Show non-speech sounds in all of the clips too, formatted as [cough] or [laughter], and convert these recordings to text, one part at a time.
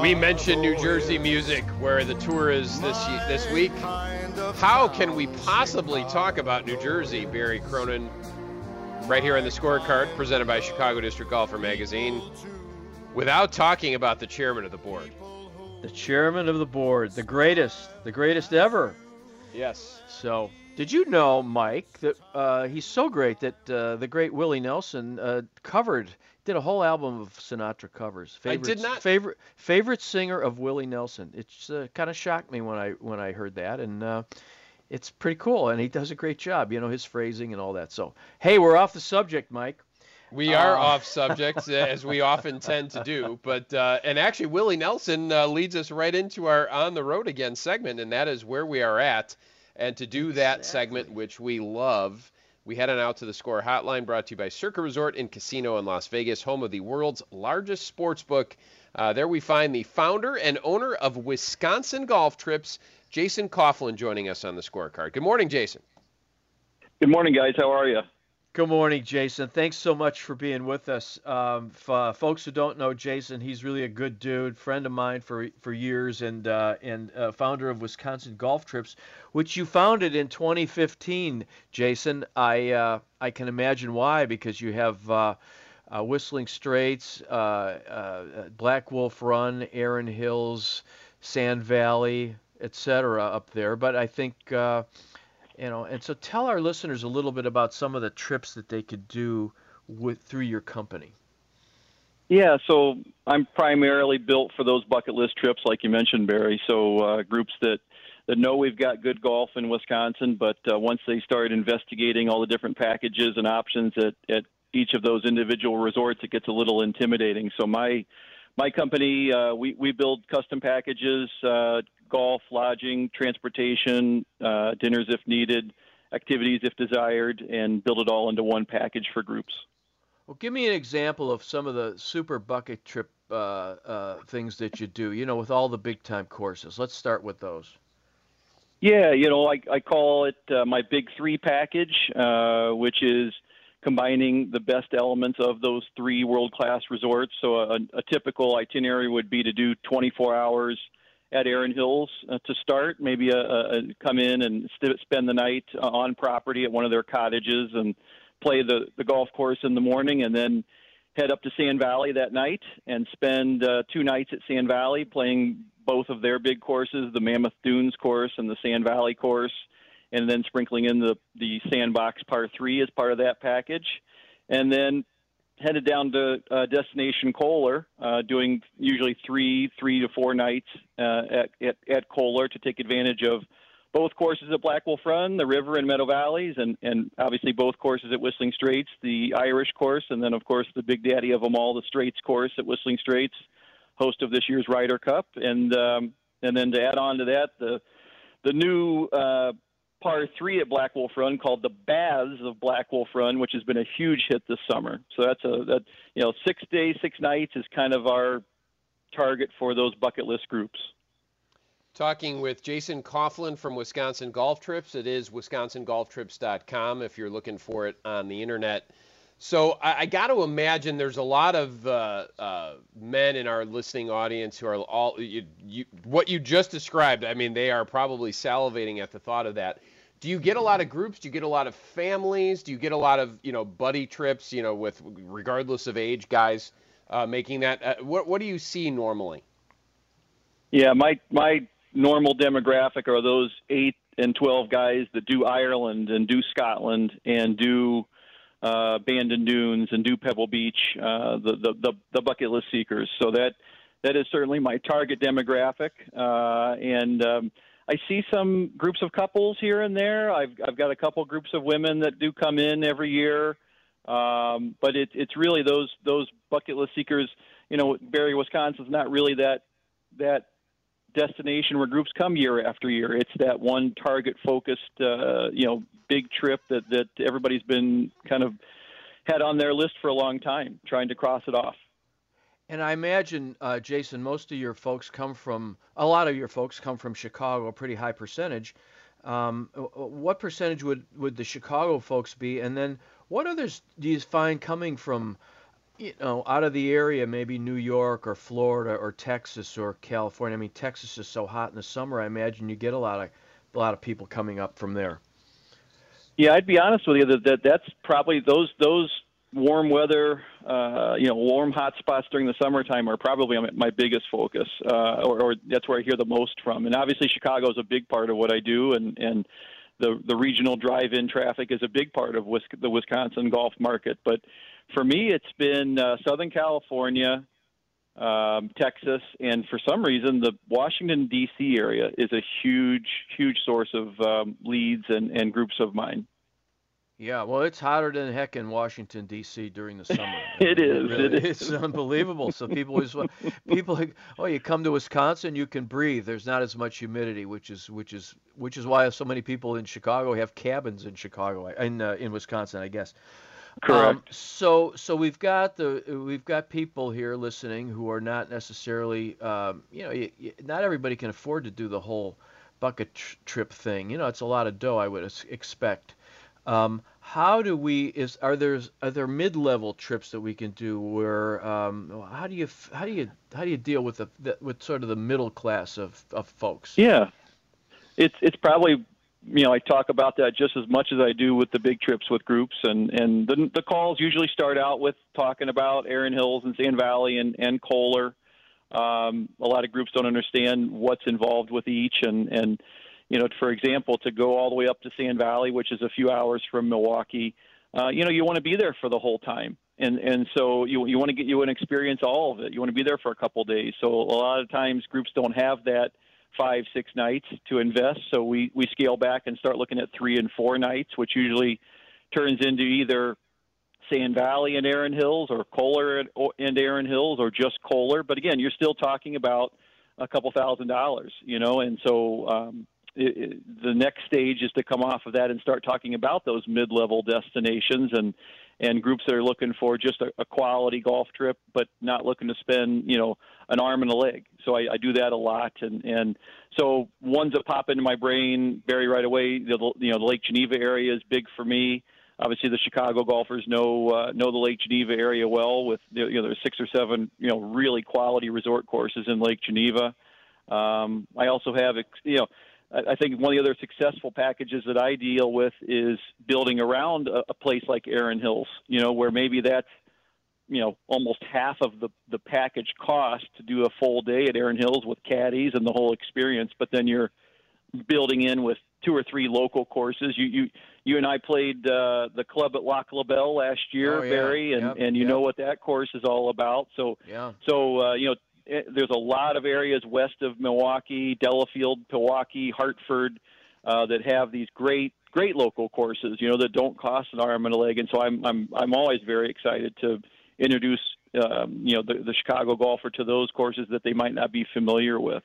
We mentioned New Jersey music, where the tour is this this week. How can we possibly talk about New Jersey, Barry Cronin? Right here on the scorecard, presented by Chicago District Golfer Magazine, without talking about the chairman of the board. The chairman of the board, the greatest, the greatest ever. Yes. So, did you know, Mike, that uh, he's so great that uh, the great Willie Nelson uh, covered, did a whole album of Sinatra covers. I did not- Favorite favorite singer of Willie Nelson. It's uh, kind of shocked me when I when I heard that, and uh, it's pretty cool. And he does a great job. You know his phrasing and all that. So, hey, we're off the subject, Mike. We are Uh, off [laughs] subject, as we often tend to do. But uh, and actually, Willie Nelson uh, leads us right into our on the road again segment, and that is where we are at. And to do that segment, which we love, we head on out to the Score Hotline, brought to you by Circa Resort and Casino in Las Vegas, home of the world's largest sports book. Uh, there we find the founder and owner of Wisconsin Golf Trips, Jason Coughlin, joining us on the scorecard. Good morning, Jason. Good morning, guys. How are you? Good morning, Jason. Thanks so much for being with us. Um, f- uh, folks who don't know Jason, he's really a good dude, friend of mine for for years, and uh, and uh, founder of Wisconsin Golf Trips, which you founded in 2015. Jason, I uh, I can imagine why because you have uh, uh, Whistling Straits, Black Wolf Run, Erin Hills, Sand Valley, etc. up there. But I think. You know and so tell our listeners a little bit about some of the trips that they could do with through your company Yeah, so I'm primarily built for those bucket list trips, like you mentioned, Barry. So uh, groups that that know we've got good golf in Wisconsin, but uh, once they start investigating all the different packages and options at, at each of those individual resorts, it gets a little intimidating. So my my company, uh, we we build custom packages, uh, golf, lodging, transportation, uh, dinners if needed, activities if desired, and build it all into one package for groups. well give me an example of some of the super bucket trip uh, uh, things that you do you know with all the big time courses let's start with those Yeah, you know, I, I call it uh, my big three package, uh, which is combining the best elements of those three world class resorts. So a, a typical itinerary would be to do 24 hours at Erin Hills uh, to start, maybe a, a, come in and st- spend the night uh, on property at one of their cottages and play the, the golf course in the morning, and then head up to Sand Valley that night and spend uh, two nights at Sand Valley playing both of their big courses, the Mammoth Dunes course and the Sand Valley course, and then sprinkling in the the Sandbox Par Three as part of that package, and then headed down to uh, destination Kohler, uh, doing usually three three to four nights uh, at, at at Kohler to take advantage of both courses at Black Wolf Run, the River and Meadow Valleys, and and obviously both courses at Whistling Straits, the Irish course, and then of course the big daddy of them all, the Straits course at Whistling Straits, host of this year's Ryder Cup, and um, and then to add on to that, the the new uh, par three at Black Wolf Run called the Baths of Black Wolf Run, which has been a huge hit this summer. So that's a that you know six days, six nights is kind of our target for those bucket list groups. Talking with Jason Coughlin from Wisconsin Golf Trips. It is wisconsingolftrips.com if you're looking for it on the internet. So I, I got to imagine there's a lot of uh, uh, men in our listening audience who are all you, you, what you just described. I mean, they are probably salivating at the thought of that. Do you get a lot of groups? Do you get a lot of families? Do you get a lot of you know buddy trips? You know, with regardless of age, guys uh, making that. Uh, what what do you see normally? Yeah, my my normal demographic are those eight and twelve guys that do Ireland and do Scotland and do uh, Bandon Dunes and do Pebble Beach, uh, the, the, the the bucket list seekers. So that that is certainly my target demographic, uh, and um, I see some groups of couples here and there. I've I've got a couple groups of women that do come in every year, um, but it's it's really those those bucket list seekers. You know, Barry, Wisconsin's not really that that destination where groups come year after year. It's that one target focused, uh, you know, big trip that that everybody's been kind of had on their list for a long time, trying to cross it off. And I imagine, uh, Jason, most of your folks come from a lot of your folks come from Chicago, a pretty high percentage. Um, what percentage would would the Chicago folks be? And then what others do you find coming from you know, out of the area, maybe New York or Florida or Texas or California. I mean, Texas is so hot in the summer. I imagine you get a lot of a lot of people coming up from there. Yeah, I'd be honest with you that, that that's probably those those warm weather, uh, you know, warm hot spots during the summertime are probably my biggest focus, uh, or, or that's where I hear the most from. And obviously, Chicago is a big part of what I do, and and the the regional drive-in traffic is a big part of the Wisconsin golf market. But for me, it's been uh, Southern California, um, Texas, and for some reason, the Washington D.C. area is a huge, huge source of um, leads and, and groups of mine. Yeah, well, it's hotter than heck in Washington D.C. during the summer. [laughs] it is. It, really, it is. It's [laughs] unbelievable. So people always, people, like, oh, you come to Wisconsin, you can breathe. There's not as much humidity, which is which is which is why so many people in Chicago have cabins in Chicago in uh, in Wisconsin, I guess. Correct. Um, so so we've got the we've got people here listening who are not necessarily um, you know you, you, not everybody can afford to do the whole bucket tr- trip thing. You know it's a lot of dough I would expect. Um, how do we is are there are there mid-level trips that we can do where um, how do you how do you how do you deal with the, the with sort of the middle class of, of folks? Yeah, it's it's probably you know, I talk about that just as much as I do with the big trips with groups, and and the, the calls usually start out with talking about Erin Hills and Sand Valley and and Kohler. Um, a lot of groups don't understand what's involved with each, and and you know, for example, to go all the way up to Sand Valley, which is a few hours from Milwaukee, uh, you know, you want to be there for the whole time, and and so you you want to get you an experience all of it. You want to be there for a couple days. So a lot of times groups don't have that five, six nights to invest. So we, we scale back and start looking at three and four nights, which usually turns into either Sand Valley and Erin Hills or Kohler and Erin Hills or just Kohler. But again, you're still talking about a couple thousand dollars, you know, and so um, it, the next stage is to come off of that and start talking about those mid-level destinations and and groups that are looking for just a, a quality golf trip, but not looking to spend you know an arm and a leg. So I, I do that a lot, and and so ones that pop into my brain very right away. The you know the Lake Geneva area is big for me. Obviously, the Chicago golfers know uh, know the Lake Geneva area well. With you know there's six or seven you know really quality resort courses in Lake Geneva. Um, I also have you know I think one of the other successful packages that I deal with is building around a, a place like Erin Hills, you know, where maybe that's you know almost half of the the package cost to do a full day at Erin Hills with caddies and the whole experience, but then you're building in with two or three local courses. You you you and I played uh, the club at Lac La Belle last year, oh, yeah. Barry, and yep, and you yep. know what that course is all about. So yeah. so uh, you know Eh, there's a lot of areas west of Milwaukee, Delafield, Pewaukee, Hartford, uh, that have these great great local courses. You know that don't cost an arm and a leg, and so I'm I'm I'm always very excited to introduce um, you know the, the Chicago golfer to those courses that they might not be familiar with.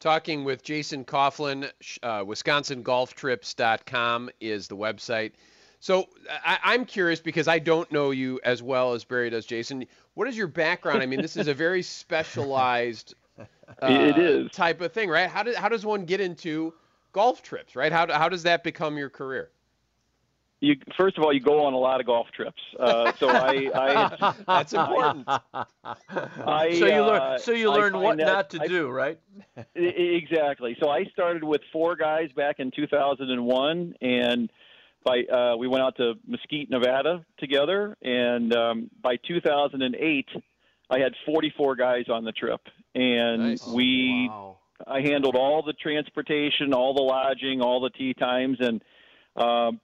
talking with Jason Coughlin. Uh, WisconsinGolfTrips.com is the website. So I, am curious because I don't know you as well as Barry does, Jason. What is your background? I mean, this is a very specialized [laughs] uh, it is. type of thing, right? How, do, how does one get into golf trips, right? How, how does that become your career? You, first of all, you go on a lot of golf trips. Uh, so I, I [laughs] that's important. I, so you learn, uh, so you learn what that- not to I- do, right? Exactly. So I started with four guys back in 2001, and by uh, we went out to Mesquite, Nevada, together. And um, by 2008, I had 44 guys on the trip, and Nice. we Wow. I handled all the transportation, all the lodging, all the tee times, and um,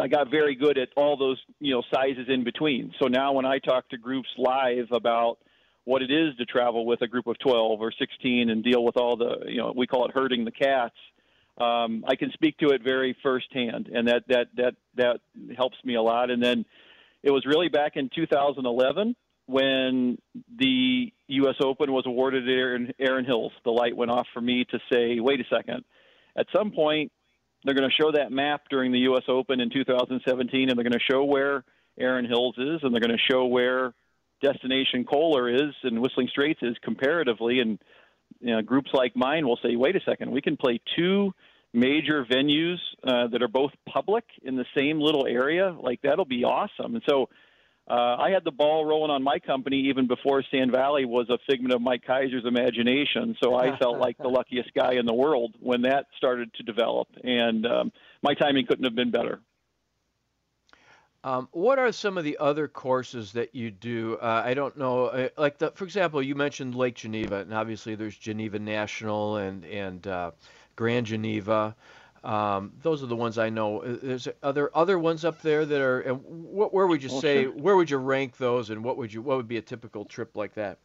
I got very good at all those you know sizes in between. So now when I talk to groups live about what it is to travel with a group of 12 or 16 and deal with all the you know we call it herding the cats. Um, I can speak to it very firsthand, and that that that that helps me a lot. And then it was really back in 2011 when the U.S. Open was awarded to Erin, Erin Hills. The light went off for me to say, wait a second. At some point, they're going to show that map during the U.S. Open in 2017, and they're going to show where Erin Hills is, and they're going to show where Destination Kohler is and Whistling Straits is comparatively. And you know, groups like mine will say, wait a second, we can play two major venues uh, that are both public in the same little area. Like that'll be awesome. And so uh, I had the ball rolling on my company even before Sand Valley was a figment of Mike Keiser's imagination. So I [laughs] felt like the luckiest guy in the world when that started to develop, and um, my timing couldn't have been better. Um, what are some of the other courses that you do? Uh, I don't know, uh, like the, for example, you mentioned Lake Geneva, and obviously there's Geneva National and and uh, Grand Geneva. Um, those are the ones I know. Uh, There's other other ones up there that are. And what, where would you say? Where would you rank those? And what would you? What would be a typical trip like that?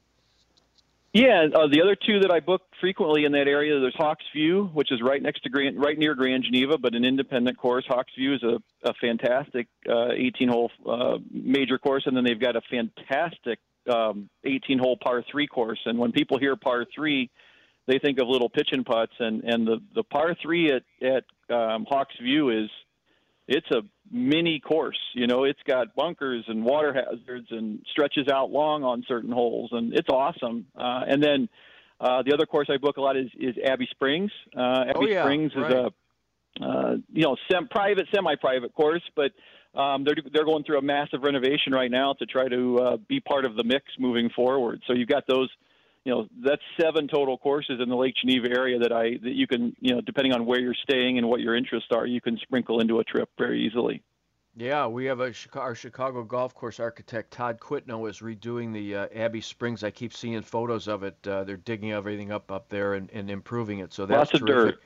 Yeah, uh, the other two that I book frequently in that area, there's Hawks View, which is right next to Grand, right near Grand Geneva, but an independent course. Hawks View is a, a fantastic uh, 18-hole uh, major course, and then they've got a fantastic um, 18-hole par three course. And when people hear par three, they think of little pitch and putts, and and the the par three at at um, Hawks View is it's a mini course. You know, it's got bunkers and water hazards and stretches out long on certain holes, and it's awesome. Uh, and then uh, the other course I book a lot is, is Abbey Springs. Uh, Abbey Oh, yeah, Springs is a uh, you know sem- private, semi-private course, but um, they're they're going through a massive renovation right now to try to uh, be part of the mix moving forward. So you've got those. You know that's seven total courses in the Lake Geneva area that I that you can you know depending on where you're staying and what your interests are you can sprinkle into a trip very easily. Yeah, we have a our Chicago golf course architect Todd Quitno is redoing the uh, Abbey Springs. I keep seeing photos of it. Uh, they're digging everything up up there and, and improving it. So that's Lots of terrific. dirt.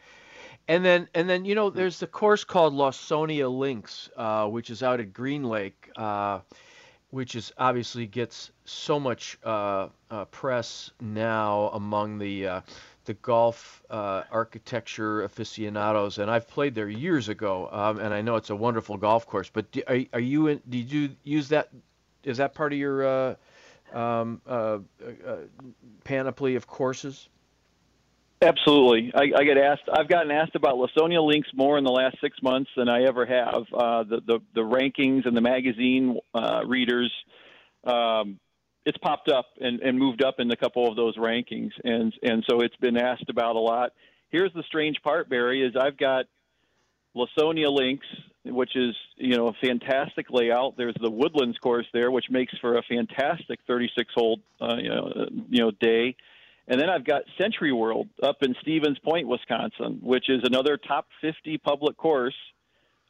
And then and then you know there's the course called Lawsonia Links, uh, which is out at Green Lake, uh, which is obviously gets so much uh, uh, press now among the uh, the golf uh, architecture aficionados, and I've played there years ago, um, and I know it's a wonderful golf course. But do, are, are you in, did you use that? Is that part of your uh, um, uh, panoply of courses? Absolutely. I, I get asked. I've gotten asked about Lawsonia links more in the last six months than I ever have. Uh, the, the the rankings and the magazine uh, readers, um, it's popped up and, and moved up in a couple of those rankings, and and so it's been asked about a lot. Here's the strange part, Barry, is I've got Lawsonia links, which is you know a fantastic layout. There's the Woodlands course there, which makes for a fantastic 36 hole uh, you know uh, you know day. And then I've got SentryWorld up in Stevens Point, Wisconsin, which is another top 50 public course,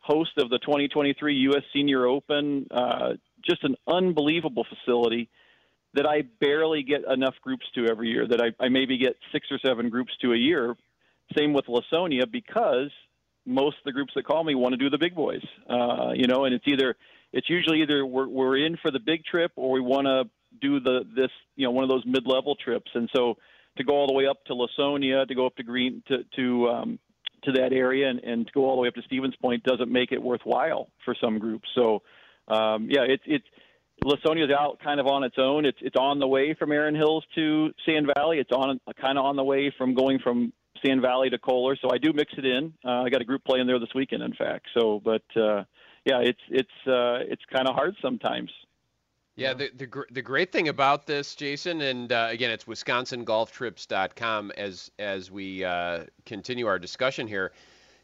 host of the 2023 U.S. Senior Open. Uh, just an unbelievable facility that I barely get enough groups to every year. That I, I maybe get six or seven groups to a year. Same with Lawsonia because most of the groups that call me want to do the big boys. Uh, you know, and it's either it's usually either we're we're in for the big trip or we want to do the this you know one of those mid level trips. And so to go all the way up to Lawsonia, to go up to Green to to um, to that area, and, and to go all the way up to Stevens Point doesn't make it worthwhile for some groups. So um, yeah, it's it's Lawsonia's out kind of on its own. It's it's on the way from Erin Hills to Sand Valley. It's on kind of on the way from going from Sand Valley to Kohler, so I do mix it in. Uh, I got a group playing there this weekend, in fact. So, but uh, yeah, it's it's uh, it's kind of hard sometimes. Yeah, the, the the great thing about this, Jason, and uh, again, it's WisconsinGolfTrips.com as as we uh, continue our discussion here.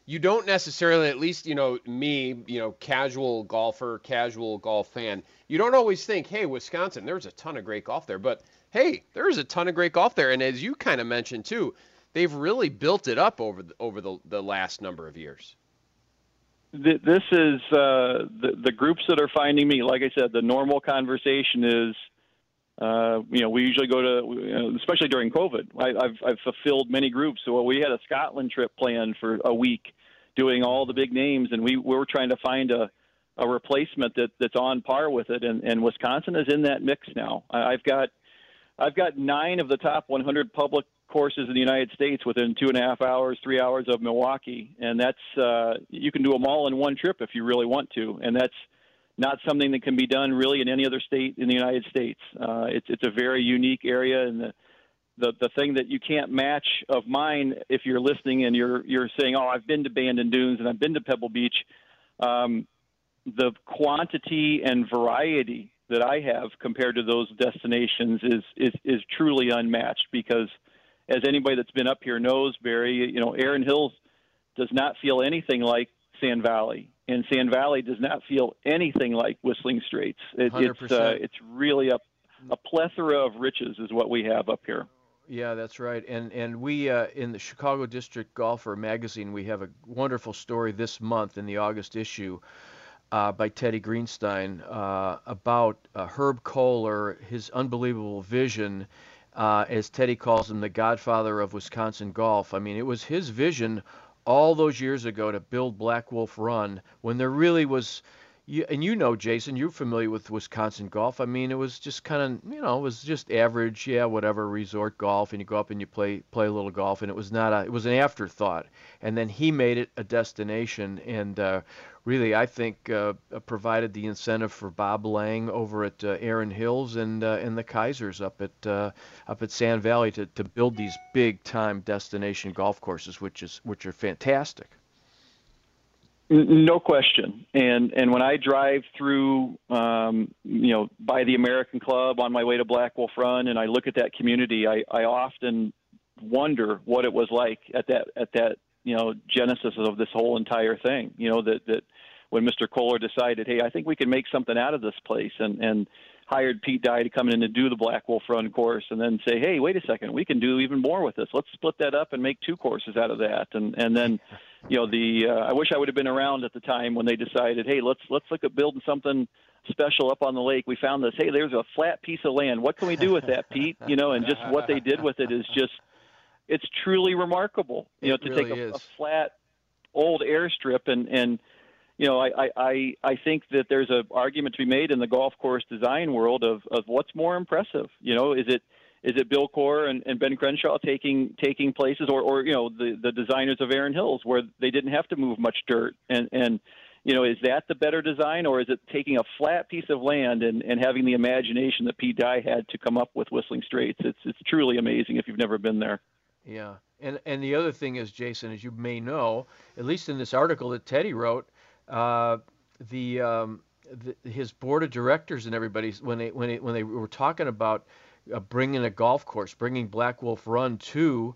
You don't necessarily, at least you know me, you know, casual golfer, casual golf fan. You don't always think, hey, Wisconsin, there's a ton of great golf there, but hey, there's a ton of great golf there, and as you kind of mentioned too, they've really built it up over the, over the the last number of years this is uh, the the groups that are finding me. Like I said, the normal conversation is, uh, you know, we usually go to, you know, especially during COVID. I, have I've fulfilled many groups. So we had a Scotland trip planned for a week, doing all the big names, and we, we were trying to find a a replacement that that's on par with it. And, and Wisconsin is in that mix now. I've got I've got nine of the top 100 public courses in the United States within two and a half hours, three hours of Milwaukee, and that's uh, you can do them all in one trip if you really want to, and that's not something that can be done really in any other state in the United States. Uh, it's it's a very unique area, and the, the the thing that you can't match of mine if you're listening and you're you're saying, oh, I've been to Bandon Dunes and I've been to Pebble Beach. Um, the quantity and variety that I have compared to those destinations is is is truly unmatched because as anybody that's been up here knows, Barry, you know, Erin Hills does not feel anything like Sand Valley, and Sand Valley does not feel anything like Whistling Straits. It, it's uh, it's really a a plethora of riches is what we have up here. Yeah, that's right. And and we uh, in the Chicago District Golfer magazine we have a wonderful story this month in the August issue uh, by Teddy Greenstein uh, about uh, Herb Kohler, his unbelievable vision uh, as Teddy calls him, the godfather of Wisconsin golf. I mean, it was his vision all those years ago to build Black Wolf Run when there really was. And you know, Jason, you're familiar with Wisconsin golf. I mean, it was just kind of, you know, it was just average, yeah, whatever, resort golf, and you go up and you play play a little golf, and it was not a, it was an afterthought. And then he made it a destination, and uh, really, I think, uh, uh, provided the incentive for Bob Lang over at uh, Erin Hills and uh, and the Keisers up at uh, up at Sand Valley to, to build these big time destination golf courses, which is which are fantastic. No question. And and when I drive through, um, you know, by the American Club on my way to Black Wolf Run, and I look at that community, I, I often wonder what it was like at that at that you know genesis of this whole entire thing. You know that that when Mr. Kohler decided, hey, I think we can make something out of this place, and and hired Pete Dye to come in and do the Black Wolf Run course, and then say, hey, wait a second, we can do even more with this. Let's split that up and make two courses out of that, and and then. You know the. Uh, I wish I would have been around at the time when they decided, hey, let's let's look at building something special up on the lake. We found this. Hey, there's a flat piece of land. What can we do with that, Pete? You know, and just what they did with it is just it's truly remarkable. You know, to really take a, a, flat old airstrip and and you know, I, I I think that there's an argument to be made in the golf course design world of of what's more impressive. You know, is it is it Bill Coore and, and Ben Crenshaw taking taking places, or or you know the the designers of Erin Hills where they didn't have to move much dirt and and you know, is that the better design, or is it taking a flat piece of land and, and having the imagination that Pete Dye had to come up with Whistling Straits? It's it's truly amazing if you've never been there. Yeah, and and the other thing is, Jason, as you may know, at least in this article that Teddy wrote, uh, the, um, the, his board of directors and everybody when they when they, when they were talking about uh, bringing a golf course, bringing Black Wolf Run to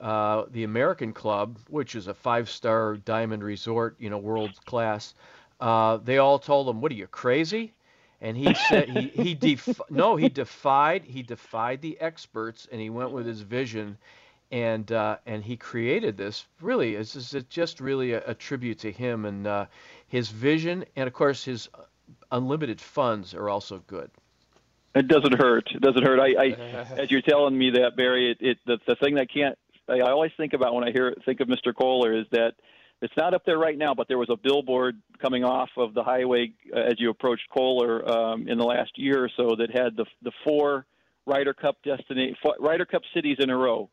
uh, the American Club, which is a five-star diamond resort, you know, world class. Uh, they all told him, "What are you crazy?" And he [laughs] said he he def- no he defied he defied the experts and he went with his vision and uh, and he created this. Really, it's, it's just really a, a, tribute to him and uh, his vision, and of course his unlimited funds are also good. It doesn't hurt. It doesn't hurt. I, I [laughs] as you're telling me that, Barry, it, it the, the thing that can't I always think about when I hear think of Mr. Kohler is that it's not up there right now, but there was a billboard coming off of the highway uh, as you approached Kohler um, in the last year or so that had the the four Ryder Cup destination Ryder Cup cities in a row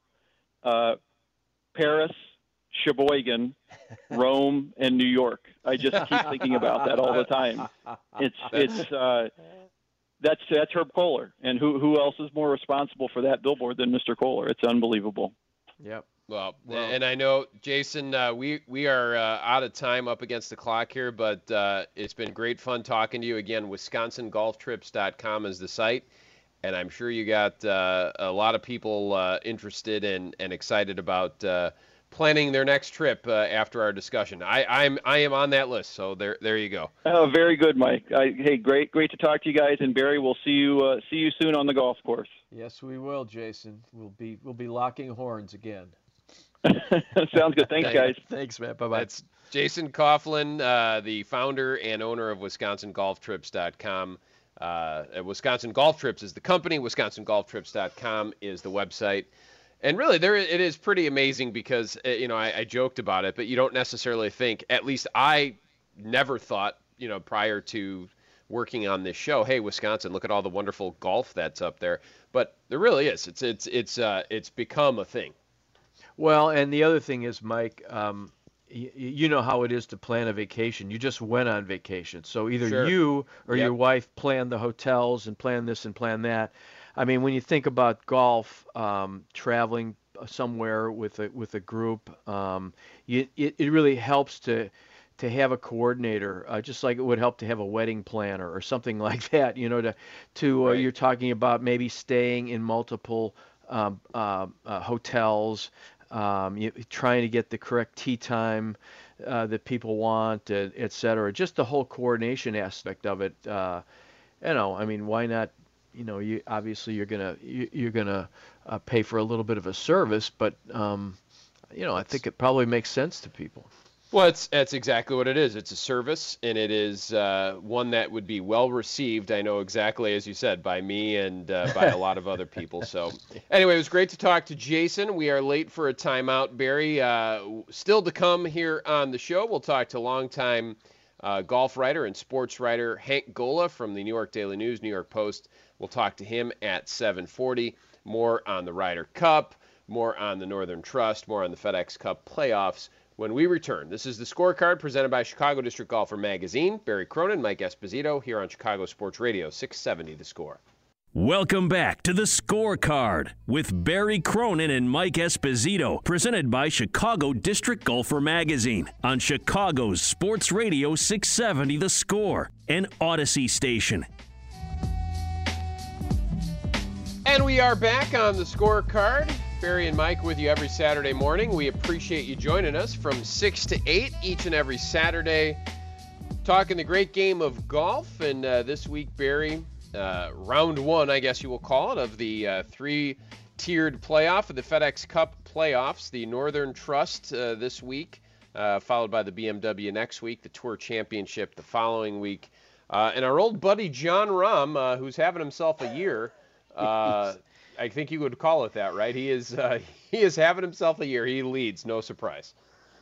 uh, Paris, Sheboygan, [laughs] Rome, and New York. I just keep thinking about that all the time. It's [laughs] it's uh, that's that's Herb Kohler, and who who else is more responsible for that billboard than Mr. Kohler? It's unbelievable. Yep. Well, Well- and I know Jason, uh, we we are uh, out of time up against the clock here, but uh, it's been great fun talking to you again. WisconsinGolfTrips.com is the site, and I'm sure you got uh, a lot of people uh, interested and and excited about uh, planning their next trip uh, after our discussion. I I'm I am on that list, so there there you go. Oh, very good, Mike. I, hey, great, great to talk to you guys. And Barry, we'll see you uh, see you soon on the golf course. Yes, we will, Jason. We'll be we'll be locking horns again. [laughs] Sounds good. Thanks, guys. Thanks, man. Bye bye. That's Jason Coughlin, uh, the founder and owner of WisconsinGolfTrips.com. Uh, Wisconsin Golf Trips is the company. WisconsinGolfTrips.com is the website. And really, there it is pretty amazing because uh, you know I, I joked about it, but you don't necessarily think. At least I never thought, you know, prior to working on this show, hey, Wisconsin, look at all the wonderful golf that's up there. But there really is. It's it's it's uh, it's become a thing. Well, and the other thing is, Mike, um, y- you know how it is to plan a vacation. You just went on vacation, so either Sure. you or Yep. your wife planned the hotels and planned this and planned that. I mean, when you think about golf, um, traveling somewhere with a with a group, um, you, it it really helps to to have a coordinator, uh, just like it would help to have a wedding planner or something [laughs] like that. You know, to to uh, Right. you're talking about maybe staying in multiple um, uh, uh, hotels, um, you, trying to get the correct tee time uh, that people want, uh, et cetera. Just the whole coordination aspect of it. Uh, you know, I mean, why not? You know, you obviously you're gonna you, you're gonna uh, pay for a little bit of a service, but um, you know, I think it probably makes sense to people. Well, it's that's exactly what it is. It's a service, and it is uh, one that would be well received. I know exactly, as you said, by me and uh, by a lot of other people. So, [laughs] anyway, it was great to talk to Jason. We are late for a timeout. Barry, uh, still to come here on the show. We'll talk to longtime uh, golf writer and sports writer Hank Gola from the New York Daily News, New York Post. We'll talk to him at 7:40. More on the Ryder Cup, more on the Northern Trust, more on the FedEx Cup playoffs when we return. This is the scorecard presented by Chicago District Golfer Magazine. Barry Cronin, Mike Esposito here on Chicago Sports Radio 670 The Score. Welcome back to the scorecard with Barry Cronin and Mike Esposito, presented by Chicago District Golfer Magazine on Chicago's Sports Radio 670 The Score, an Audacy station. And we are back on the scorecard. Barry and Mike with you every Saturday morning. We appreciate you joining us from 6 to 8 each and every Saturday, talking the great game of golf. And uh, this week, Barry, uh, round one, I guess you will call it, of the uh, three tiered playoff of the FedEx Cup playoffs. The Northern Trust uh, this week, uh, followed by the BMW next week, the Tour Championship the following week. Uh, and our old buddy Jon Rahm, who's having himself a year. Uh, I think you would call it that, right? He is uh, [laughs] he is having himself a year. He leads, no surprise.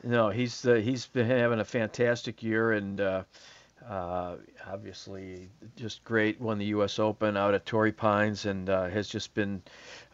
No, he's uh, he's been having a fantastic year and uh, uh, obviously just great. Won the U.S. Open out at Torrey Pines and uh, has just been.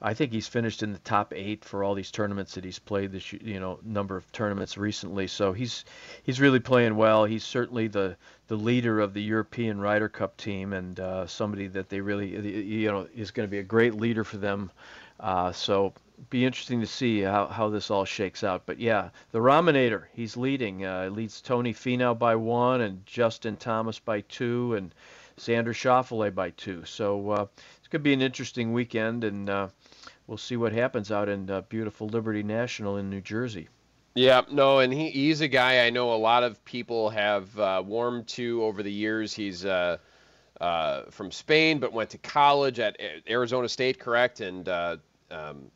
I think he's finished in the top eight for all these tournaments that he's played this you know number of tournaments recently. So he's he's really playing well. He's certainly the the leader of the European Ryder Cup team and uh, somebody that they really you know is going to be a great leader for them. Uh, so be interesting to see how, how this all shakes out. But yeah, the Raminator, he's leading. Uh, leads Tony Finau by one and Justin Thomas by two and Xander Schauffele by two. So uh, it's going to be an interesting weekend, and uh, we'll see what happens out in uh, beautiful Liberty National in New Jersey. Yeah, no, and he, he's a guy I know a lot of people have uh, warmed to over the years. He's uh, uh, from Spain, but went to college at Arizona State, correct? And uh, um,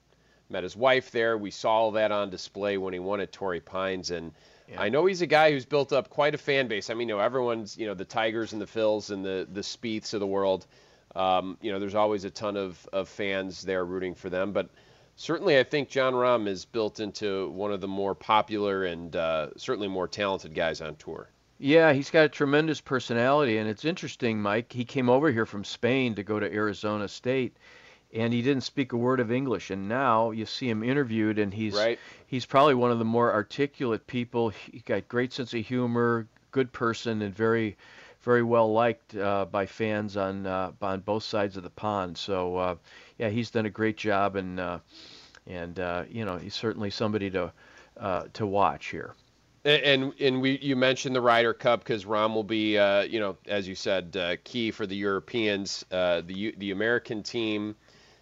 met his wife there. We saw all that on display when he won at Torrey Pines, and I know he's a guy who's built up quite a fan base. I mean, you know, everyone's, you know, the Tigers and the Phils and the the Spieths of the world. Um, you know, there's always a ton of, of fans there rooting for them, but certainly I think Jon Rahm is built into one of the more popular and uh, certainly more talented guys on tour. Yeah, he's got a tremendous personality, and it's interesting, Mike. He came over here from Spain to go to Arizona State, and he didn't speak a word of English. And now you see him interviewed, and he's Right. he's probably one of the more articulate people. He got great sense of humor, good person, and very very well liked uh, by fans on uh, on both sides of the pond. So uh, yeah, he's done a great job, and uh, and uh, you know he's certainly somebody to uh, to watch here. And and we you mentioned the Ryder Cup because Rahm will be uh, you know as you said uh, key for the Europeans. Uh, the the American team,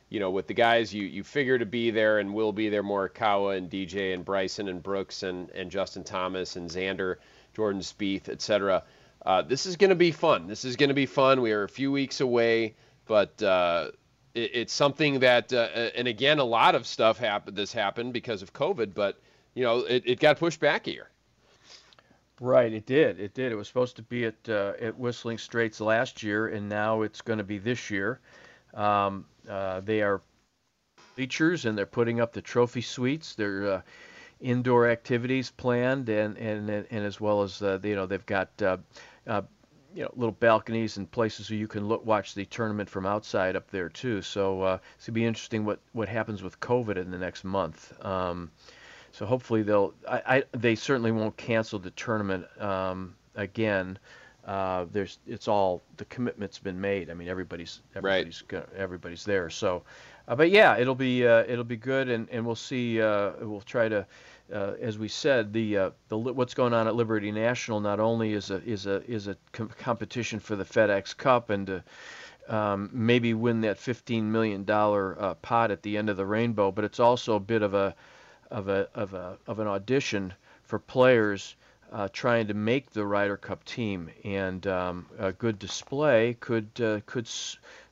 you know with the guys you you figure to be there and will be there Morikawa and DJ and Bryson and Brooks and and Justin Thomas and Xander, Jordan Spieth, etc. Uh, this is going to be fun. This is going to be fun. We are a few weeks away, but uh, it, it's something that uh, and again a lot of stuff happened. This happened because of COVID, but you know it, it got pushed back year. Right, it did. It did. It was supposed to be at uh, at Whistling Straits last year, and now it's going to be this year. Um, uh, they are features, and they're putting up the trophy suites. They're uh, indoor activities planned, and and and as well as uh, you know they've got uh, uh, you know little balconies and places where you can look watch the tournament from outside up there too. So uh, it's gonna be interesting what what happens with COVID in the next month. Um, so hopefully they'll. I, I they certainly won't cancel the tournament um, again. Uh, there's it's all the commitment's been made. I mean everybody's everybody's right. everybody's there. So, uh, but yeah, it'll be uh, it'll be good, and and we'll see. Uh, we'll try to. Uh, as we said, the uh, the what's going on at Liberty National not only is a is a is a com- competition for the FedEx Cup and to um, maybe win that 15 million dollar pot at the end of the rainbow, but it's also a bit of a of a of a of an audition for players uh, trying to make the Ryder Cup team, and um, a good display could uh, could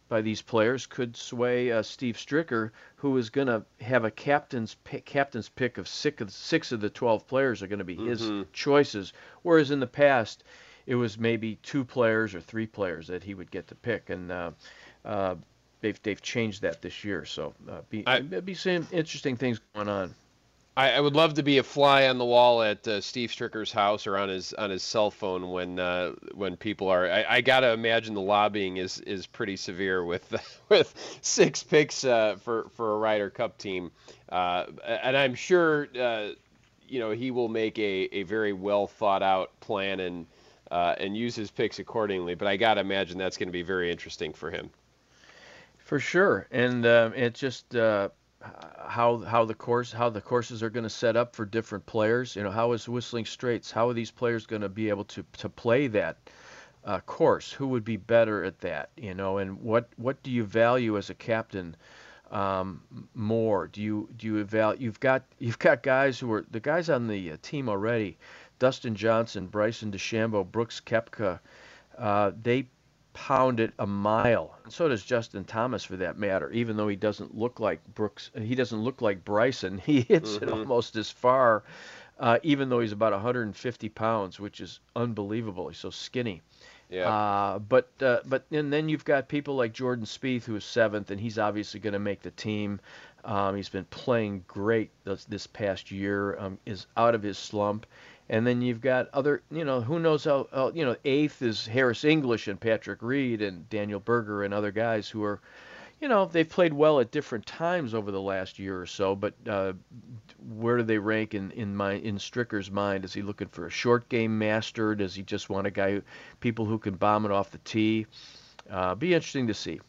by these players could sway uh, Steve Stricker, who is going to have a captain's pick, captain's pick of six of, six of the 12 players are going to be his mm-hmm. choices, whereas in the past it was maybe two players or three players that he would get to pick, and uh, uh, they've they've changed that this year. So uh, be I, be some interesting things going on. I, I, would love to be a fly on the wall at uh, Steve Stricker's house or on his on his cell phone when uh, when people are. I, I, gotta imagine the lobbying is is pretty severe with [laughs] with six picks uh, for for a Ryder Cup team, uh, and I'm sure uh, you know he will make a, a very well thought out plan and uh, and use his picks accordingly. But I gotta imagine that's going to be very interesting for him. For sure, and um, it just how how the course how the courses are going to set up for different players. You know, how is Whistling Straits? How are these players going to be able to to play that uh, course? Who would be better at that? You know, and what what do you value as a captain? Um, more? Do you do you value? You've got you've got guys who are the guys on the uh, team already. Dustin Johnson, Bryson DeChambeau, Brooks Koepka. Uh, they pound it a mile. And so does Justin Thomas, for that matter. Even though he doesn't look like Brooks, he doesn't look like Bryson. [laughs] He hits mm-hmm. it almost as far, uh, even though he's about 150 pounds, which is unbelievable. He's so skinny. Yeah. Uh, but uh, but and then you've got people like Jordan Spieth, who is seventh, and he's obviously going to make the team. Um, he's been playing great this, this past year. Um, is out of his slump, and then you've got other, you know, who knows how, how, you know, eighth is Harris English and Patrick Reed and Daniel Berger and other guys who are, you know, they've played well at different times over the last year or so. But uh, where do they rank in in my in Stricker's mind? Is he looking for a short game master? Does he just want a guy, people who can bomb it off the tee? Uh, be interesting to see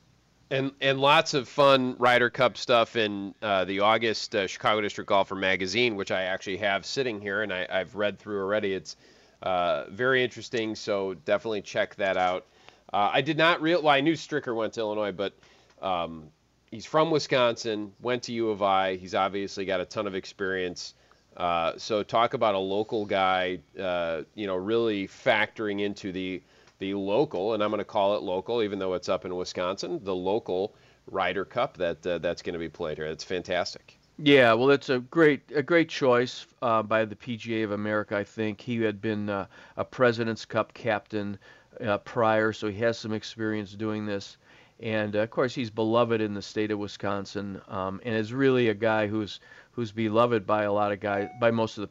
and and lots of fun Ryder Cup stuff in uh, the August uh, Chicago District Golfer magazine, which I actually have sitting here and I, have read through already. It's uh, very interesting, so definitely check that out. Uh, I did not real well, I knew Stricker went to Illinois, but um, he's from Wisconsin, went to U of I. He's obviously got a ton of experience. Uh, so talk about a local guy, uh, you know, really factoring into the the local, and I'm going to call it local, even though it's up in Wisconsin, the local Ryder Cup that uh, that's going to be played here. It's fantastic. Yeah, well, it's a great a great choice uh, by the PGA of America. I think he had been uh, a President's Cup captain uh, prior, so he has some experience doing this. And of course, he's beloved in the state of Wisconsin, um, and is really a guy who's who's beloved by a lot of guys, by most of the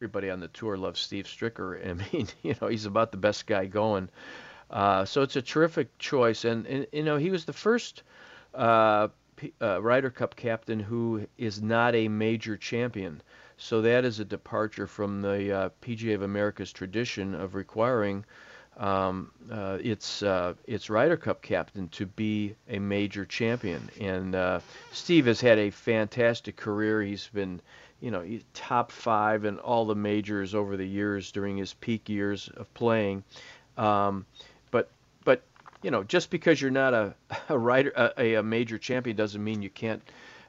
everybody on the tour loves Steve Stricker. [laughs] I mean, you know, he's about the best guy going. Uh, so it's a terrific choice, and, and you know, he was the first uh, P- uh, Ryder Cup captain who is not a major champion. So that is a departure from the uh, PGA of America's tradition of requiring um, uh, its uh, its Ryder Cup captain to be a major champion. And uh, Steve has had a fantastic career. He's been, you know, top five in all the majors over the years during his peak years of playing. Um, but but you know, just because you're not a [laughs] a rider a, a major champion doesn't mean you can't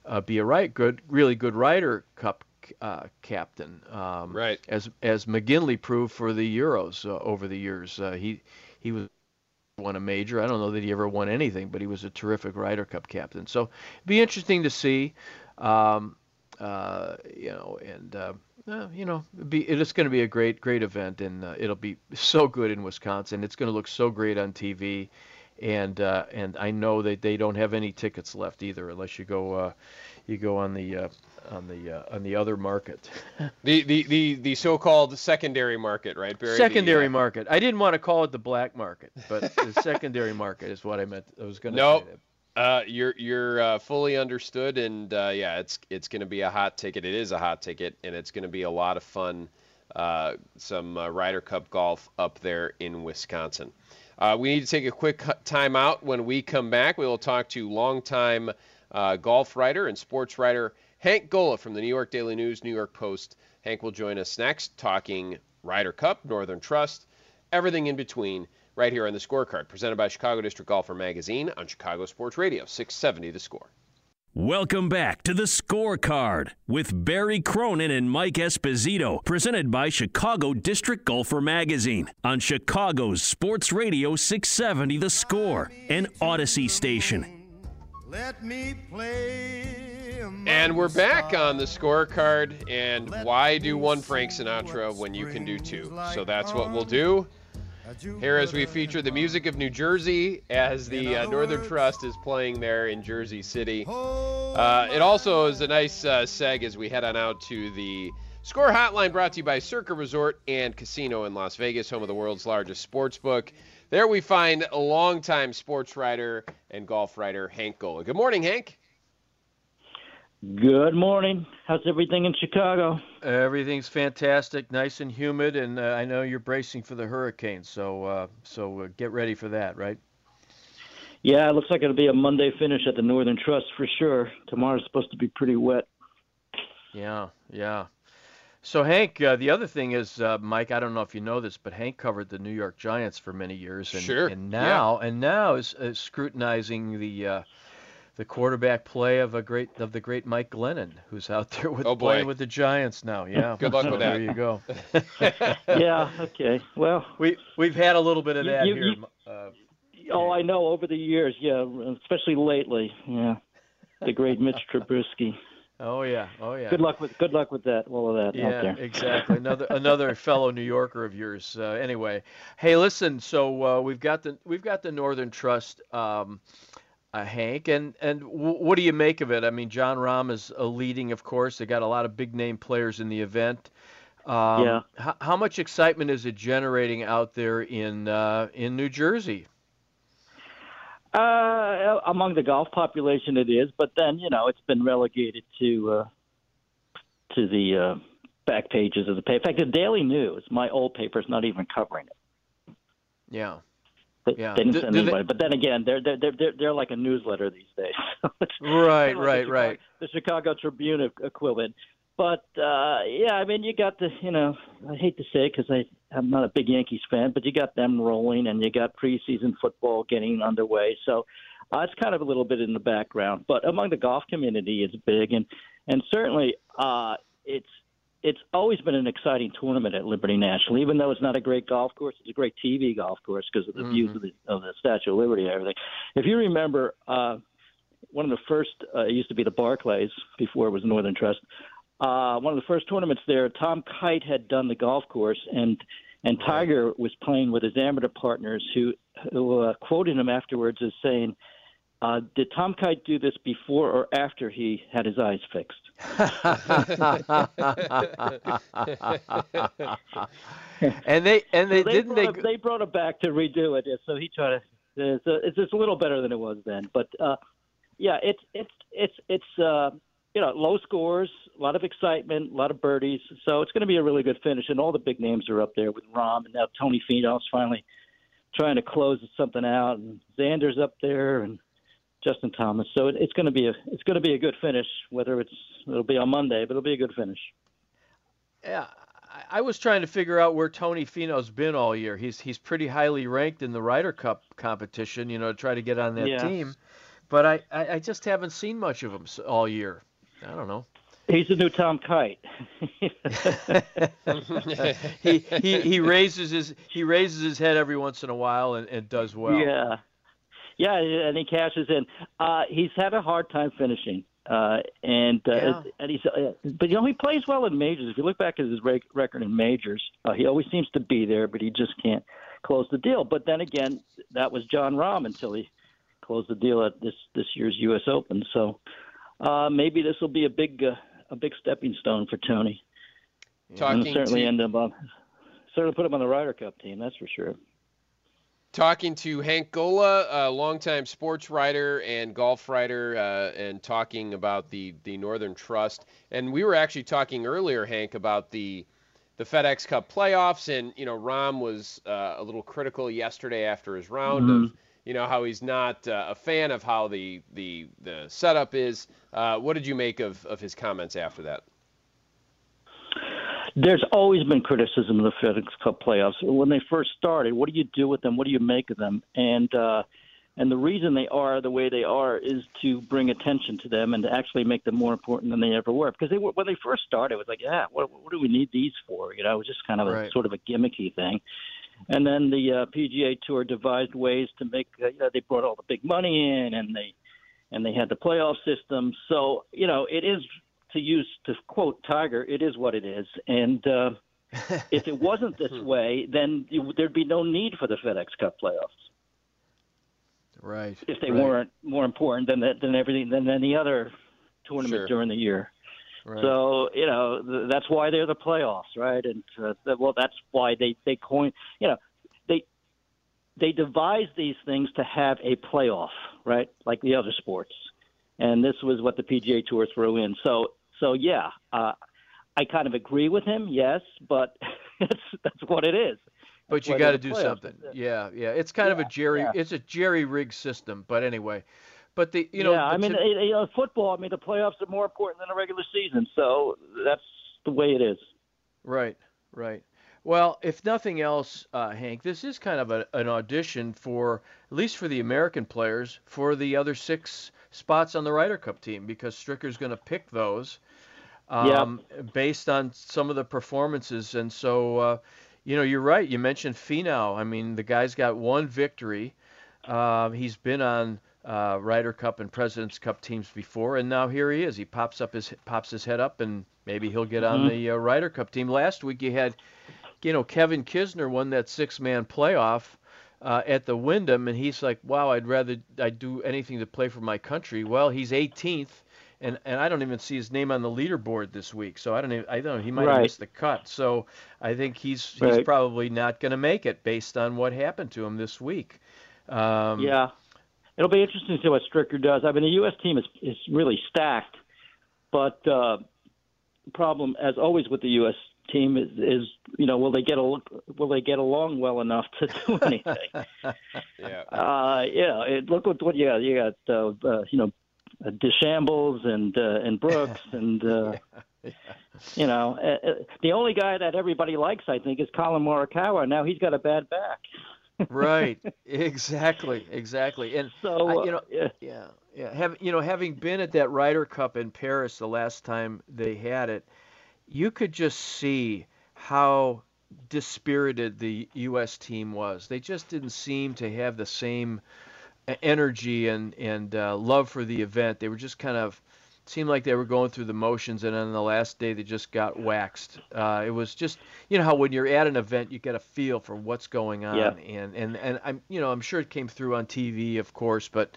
uh, be a right good really good Ryder Cup uh, captain. Um, right. As as McGinley proved for the Euros uh, over the years, uh, he he was won a major. I don't know that he ever won anything, but he was a terrific Ryder Cup captain. So it'd be interesting to see. Um, uh, you know, and uh, uh, you know, be it's going to be a great great event, and uh, it'll be so good in Wisconsin. It's going to look so great on TV, and uh, and I know that they don't have any tickets left either, unless you go uh, you go on the uh, on the uh, on the other market. [laughs] the, the the the so-called secondary market, right, Barry? Secondary the, uh, market. I didn't want to call it the black market, but [laughs] the secondary market is what I meant. I was going to nope. say that. Uh, you're you're uh, fully understood, and uh, yeah, it's it's going to be a hot ticket. It is a hot ticket, and it's going to be a lot of fun. Uh, some uh, Ryder Cup golf up there in Wisconsin. Uh, we need to take a quick time out. When we come back, we will talk to longtime uh, golf writer and sports writer Hank Gola from the New York Daily News, New York Post. Hank will join us next, talking Ryder Cup, Northern Trust, everything in between right here on the scorecard, presented by Chicago District Golfer Magazine on Chicago Sports Radio, 670 The Score. Welcome back to the scorecard with Barry Cronin and Mike Esposito, presented by Chicago District Golfer Magazine on Chicago's Sports Radio 670 The Score, an Audacy station. Let me play. And we're back on the scorecard. And why do one Frank Sinatra when you can do two? So that's what we'll do. Here, as we feature the music of New Jersey, as the uh, Northern Trust is playing there in Jersey City. Uh, it also is a nice uh, seg as we head on out to the Score Hotline brought to you by Circa Resort and Casino in Las Vegas, home of the world's largest sports book. There we find a longtime sports writer and golf writer, Hank Gola. Good morning, Hank. Good morning. How's everything in Chicago? Everything's fantastic, nice and humid, and uh, I know you're bracing for the hurricane, so uh, so uh, get ready for that, right? Yeah, it looks like it'll be a Monday finish at the Northern Trust for sure. Tomorrow's supposed to be pretty wet. Yeah, yeah. So Hank, uh, the other thing is, uh, Mike, I don't know if you know this, but Hank covered the New York Giants for many years, and, Sure, and now and now is, is scrutinizing the uh, the quarterback play of a great of the great Mike Glennon, who's out [laughs] there with Oh, playing with the Giants now. Yeah, [laughs] Good luck so with There you go. [laughs] yeah, okay. Well, we we've had a little bit of that you- here. you- uh, oh, I know over the years, yeah, especially lately. Yeah. The great Mitch Trubisky. oh yeah, oh yeah. Good luck with good luck with that, all of that out Yeah, there. exactly. Another another fellow New Yorker of yours. Uh, anyway, hey, listen. So uh, we've got the we've got the Northern Trust, um, uh, Hank, and and w- what do you make of it? I mean, Jon Rahm is uh, leading, of course. They got a lot of big name players in the event. Um, Yeah. How, how much excitement is it generating out there in uh, in New Jersey? Uh, among the golf population, it is, but then you know it's been relegated to uh, to the uh, back pages of the paper. In fact, the Daily News, my old paper, is not even covering it. Yeah. They, Yeah. they didn't Do- send do they- anybody. But then again, they're they're they're they're, they're like a newsletter these days. [laughs] Right, right, the Chicago, right. The Chicago Tribune equivalent. But uh, yeah, I mean, you got the you know, I hate to say it because I I'm not a big Yankees fan, but you got them rolling, and you got preseason football getting underway. So uh, it's kind of a little bit in the background. But among the golf community, it's big, and and certainly uh, it's it's always been an exciting tournament at Liberty National, even though it's not a great golf course. It's a great TV golf course because of the views of the, of the Statue of Liberty and everything. If you remember, uh, one of the first uh, it used to be the Barclays before it was Northern Trust. Uh, one of the first tournaments there, Tom Kite had done the golf course, and and Tiger was playing with his amateur partners, who who uh, quoted him afterwards as saying, uh, "Did Tom Kite do this before or after he had his eyes fixed?" [laughs] and they and they So didn't brought they it, they brought it back to redo it, so he tried to. It's, a, it's just a little better than it was then, but uh, yeah, it's it's it's it's uh, you know low scores, a lot of excitement, a lot of birdies, so it's going to be a really good finish, and all the big names are up there with Rahm and now Tony Finau's finally trying to close something out, and Xander's up there, and Justin Thomas. So it, it's going to be a it's going to be a good finish. Whether it's it'll be on Monday, but it'll be a good finish. Yeah, I was trying to figure out where Tony Finau's been all year. He's he's pretty highly ranked in the Ryder Cup competition, you know, to try to get on that Yeah. team. But I, I, I just haven't seen much of him all year. I don't know. He's the new Tom Kite. [laughs] [laughs] he, he he raises his he raises his head every once in a while and, and does well. Yeah, yeah, and he cashes in. Uh, he's had a hard time finishing, uh, and uh, Yeah. and he's uh, but you know he plays well in majors. If you look back at his rec- record in majors, uh, he always seems to be there, but he just can't close the deal. But then again, that was Jon Rahm until he closed the deal at this this year's U.S. Open. So uh, maybe this will be a big uh, a big stepping stone for Tony. and Talking certainly to end up on certainly put him on the Ryder Cup team. That's for sure. Talking to Hank Gola, a longtime sports writer and golf writer, uh, and talking about the the Northern Trust. And we were actually talking earlier, Hank, about the the FedEx Cup playoffs, and you know, Rahm was uh, a little critical yesterday after his round of you know how he's not uh, a fan of how the the the setup is. Uh, what did you make of of his comments after that? There's always been criticism of the FedEx Cup playoffs. When they first started, what do you do with them? What do you make of them? And uh, and the reason they are the way they are is to bring attention to them and to actually make them more important than they ever were. Because they were when they first started, it was like, yeah, what, what do we need these for? You know, it was just kind of a Right. sort of a gimmicky thing. And then the uh, PGA Tour devised ways to make. Uh, you know, they brought all the big money in, and they and they had the playoff system. So you know, it is to use to quote Tiger, it is what it is. And uh, [laughs] if it wasn't this way, then you, there'd be no need for the FedEx Cup playoffs Right. if they right, weren't more important than that than everything than any other tournament Sure. during the year. Right. So you know th- that's why they're the playoffs, right? And uh, th- well, that's why they they coin. You know, they they devise these things to have a playoff, right? Like the other sports, and this was what the PGA Tour threw in. So so yeah, uh, I kind of agree with him, yes, but [laughs] that's that's what it is. But you got to do something. Yeah, yeah. It's kind of a jerry. yeah. It's a jerry rig system. But anyway, but the you know. yeah, I mean, to- it, you know, football. I mean, the playoffs are more important than the regular season, so that's the way it is. Right, right. Well, if nothing else, uh, Hank, this is kind of a, an audition for, at least for the American players, for the other six spots on the Ryder Cup team because Stricker's going to pick those um, based on some of the performances. And so, uh, you know, you're right. You mentioned Finau. I mean, the guy's got one victory. Uh, he's been on uh, Ryder Cup and President's Cup teams before, and now here he is. He pops up his pops his head up, and maybe he'll get on the uh, Ryder Cup team. Last week you had, you know, Kevin Kisner won that six-man playoff uh, at the Wyndham, and he's like, "Wow, I'd rather I'd do anything to play for my country." Well, he's 18th, and and I don't even see his name on the leaderboard this week, so I don't even I don't know he might have Right. missed the cut. So I think he's he's Right. probably not going to make it based on what happened to him this week. Um, Yeah, it'll be interesting to see what Stricker does. I mean, the U.S. team is is really stacked, but uh, the problem, as always, with the U.S. team is, is you know, will they get a will they get along well enough to do anything? [laughs] Yeah. uh, yeah, it, look what what you got. You got uh, uh, you know, uh, DeChambeau and uh, and Brooks [laughs] and. Uh, You know, uh, uh, the only guy that everybody likes, I think, is Collin Morikawa. Now he's got a bad back. [laughs] right. Exactly. Exactly. And So I- you know, yeah. yeah, yeah. Have you know, having been at that Ryder Cup in Paris the last time they had it, you could just see how dispirited the U.S. team was. They just didn't seem to have the same energy and and uh, love for the event. They were just kind of seemed like they were going through the motions, and on the last day they just got waxed. Uh, it was just you know how when you're at an event you get a feel for what's going on, Yeah. and and and I'm you know I'm sure it came through on TV, of course, but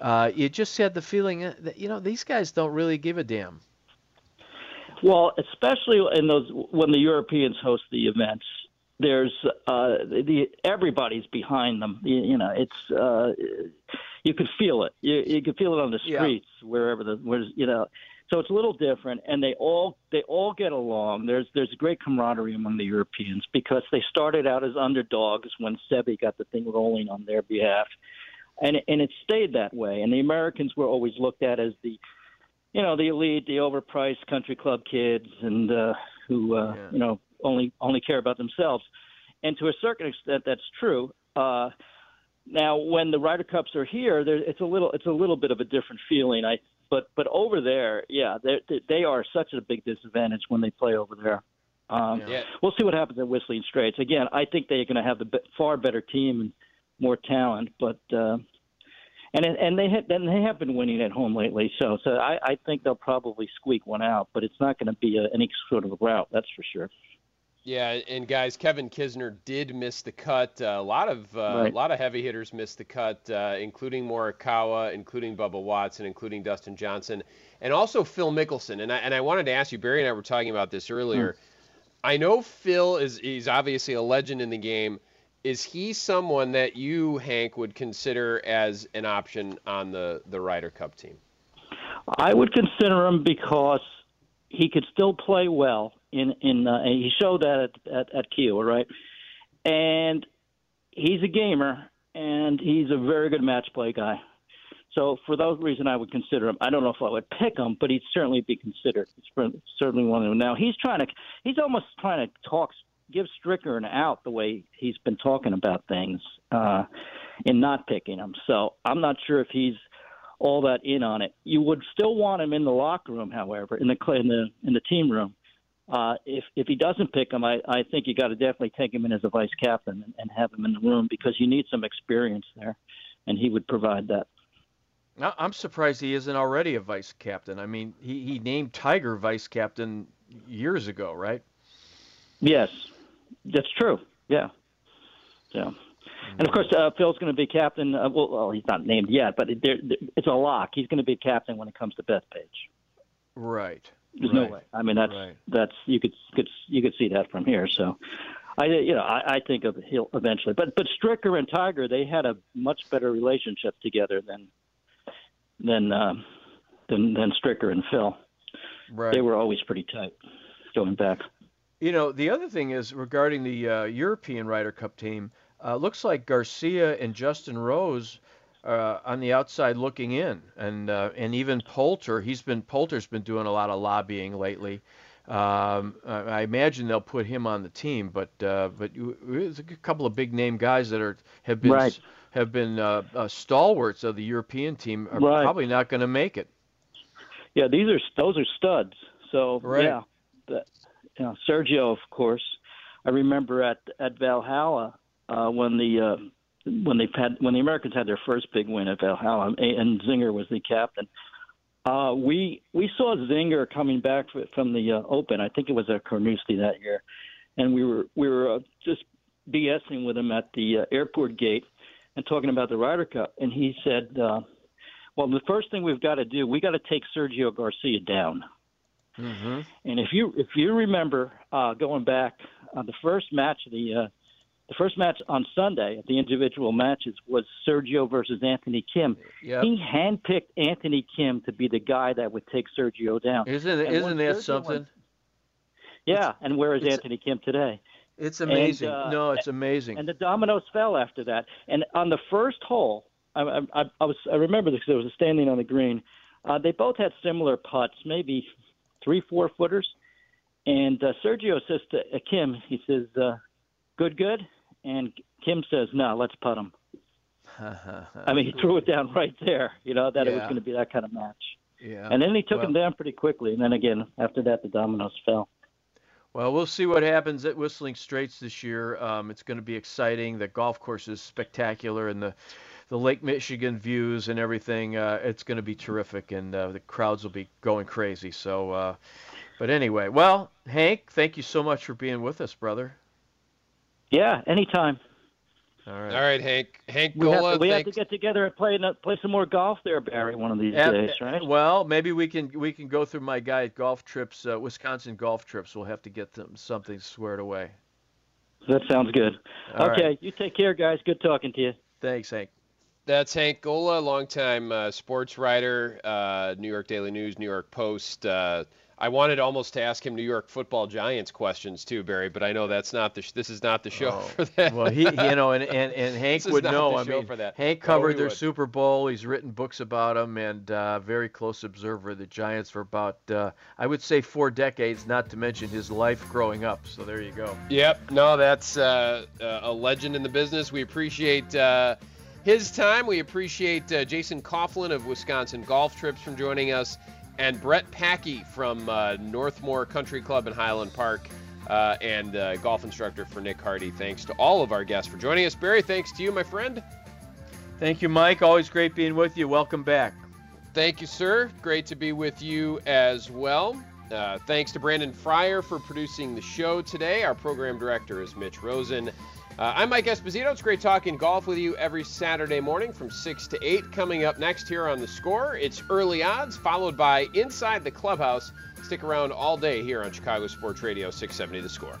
uh, you just had the feeling uh, that you know these guys don't really give a damn. Well, especially in those when the Europeans host the events, there's uh, the everybody's behind them. You, you know, it's uh, you could feel it. You, you could feel it on the Yeah. streets wherever the where's you know So it's a little different, and they all they all get along. There's there's a great camaraderie among the Europeans because they started out as underdogs when Seve got the thing rolling on their behalf, and and it stayed that way. And the Americans were always looked at as the, you know, the elite, the overpriced country club kids, and uh, who uh, Yeah. you know only only care about themselves. And to a certain extent, that's true. Uh, now, when the Ryder Cups are here, there, it's a little it's a little bit of a different feeling. I but but over there, yeah, they they are such a big disadvantage when they play over there. Um, Yeah. We'll see what happens at Whistling Straits. Again, I think they're going to have the be- far better team and more talent, but uh, and and they have, and they have been winning at home lately. So so I, I think they'll probably squeak one out, but it's not going to be a, any sort of a rout, that's for sure. Yeah, and guys, Kevin Kisner did miss the cut. Uh, a lot of uh, Right. a lot of heavy hitters missed the cut, uh, including Morikawa, including Bubba Watson, including Dustin Johnson, and also Phil Mickelson. And I and I wanted to ask you, Barry and I were talking about this earlier. I know Phil is he's obviously a legend in the game. Is he someone that you, Hank, would consider as an option on the the Ryder Cup team? I would consider him because he could still play well in in uh, he showed that at at, at Kiawah, right? And he's a gamer and he's a very good match play guy. So for those reasons, I would consider him. I don't know if I would pick him, but he'd certainly be considered. He's certainly one of them. Now he's trying to he's almost trying to talk give Stricker an out the way he's been talking about things uh, in not picking him. So I'm not sure if he's all that in on it. You would still want him in the locker room, however, in the in the in the team room. Uh, if if he doesn't pick him, I, I think you got to definitely take him in as a vice captain and, and have him in the room because you need some experience there, and he would provide that. I'm surprised he isn't already a vice captain. I mean, he, he named Tiger vice captain years ago, right? Yes, that's true. Yeah, yeah. And of course, uh, Phil's going to be captain. Uh, well, well, he's not named yet, but it, there, there- it's a lock. He's going to be captain when it comes to Bethpage. Right. There's right. no way. I mean, that's Right. that's you could could you could see that from here. So, I you know I, I think of he'll eventually, but but Stricker and Tiger they had a much better relationship together than than uh, than than Stricker and Phil. Right. They were always pretty tight going back. You know, the other thing is regarding the uh, European Ryder Cup team. Uh, looks like Garcia and Justin Rose uh, on the outside looking in, and uh, and even Poulter. He's been Poulter's been doing a lot of lobbying lately. Um, I I imagine they'll put him on the team, but uh, but you- there's a couple of big name guys that are have been Right. have been uh, uh, stalwarts of the European team are Right. probably not going to make it. Yeah, these are those are studs. So Right. yeah, the, you know, Sergio, of course. I remember at at Valhalla uh, when the uh, when they had when the Americans had their first big win at Valhalla, and Zinger was the captain. Uh, we we saw Zinger coming back from the uh, Open. I think it was at Carnoustie that year, and we were we were uh, just BSing with him at the uh, airport gate and talking about the Ryder Cup. And he said, uh, "Well, the first thing we've got to do, we got to take Sergio Garcia down." Mm-hmm. And if you if you remember uh, going back, uh, the first match of the uh, the first match on Sunday at the individual matches was Sergio versus Anthony Kim. Yep. He handpicked Anthony Kim to be the guy that would take Sergio down. Isn't And isn't that Sergio something? went- yeah, and where is Anthony Kim today? It's amazing. uh, no, it's amazing. And the dominoes fell after that. And on the first hole, I, I, I was I remember this because I was a standing on the green. Uh, they both had similar putts, maybe three four footers. And uh, Sergio says to uh, Kim, he says, uh, "Good, good." And Kim says, "No, let's putt him." [laughs] I mean, he threw it down right there. You know that it was going to be that kind of match. yeah. And then he took well, him down pretty quickly. And then again, after that, the dominoes fell. Well, we'll see what happens at Whistling Straits this year. Um, it's going to be exciting. The golf course is spectacular, and the the Lake Michigan views and everything. Uh, it's going to be terrific, and uh, the crowds will be going crazy. So, uh, but anyway, well, Hank, thank you so much for being with us, brother. Yeah, anytime. All right. All right, Hank. Hank We have, Gola, to, we have to get together and play play some more golf there, Barry, one of these Yeah, days, right? Well, maybe we can we can go through my guide golf trips, uh, Wisconsin golf trips. We'll have to get them something squared away. That sounds good. All okay, right. you take care, guys. Good talking to you. Thanks, Hank. That's Hank Gola, longtime uh, sports writer, uh, New York Daily News, New York Post. Uh, I wanted almost to ask him New York Football Giants questions too, Barry, but I know that's not the. Sh- this is not the show oh. for that. Well, he, you know, and and, and [laughs] Hank would know. I mean, Hank covered oh, their would. Super Bowl. He's written books about them, and uh, very close observer of the Giants for about, uh, I would say, four decades. Not to mention his life growing up. So there you go. Yep. No, that's uh, uh a legend in the business. We appreciate uh, his time. We appreciate uh, Jason Coughlin of Wisconsin Golf Trips from joining us and Brett Packy from uh, Northmoor Country Club in Highland Park. Uh, and uh, golf instructor for Nick Hardy. Thanks to all of our guests for joining us. Barry, thanks to you, my friend. Thank you, Mike. Always great being with you. Welcome back. Thank you, sir. Great to be with you as well. Uh, thanks to Brandon Fryer for producing the show today. Our program director is Mitch Rosen. Uh, I'm Mike Esposito. It's great talking golf with you every Saturday morning from 6 to 8. Coming up next here on The Score, it's Early Odds, followed by Inside the Clubhouse. Stick around all day here on Chicago Sports Radio 670 The Score.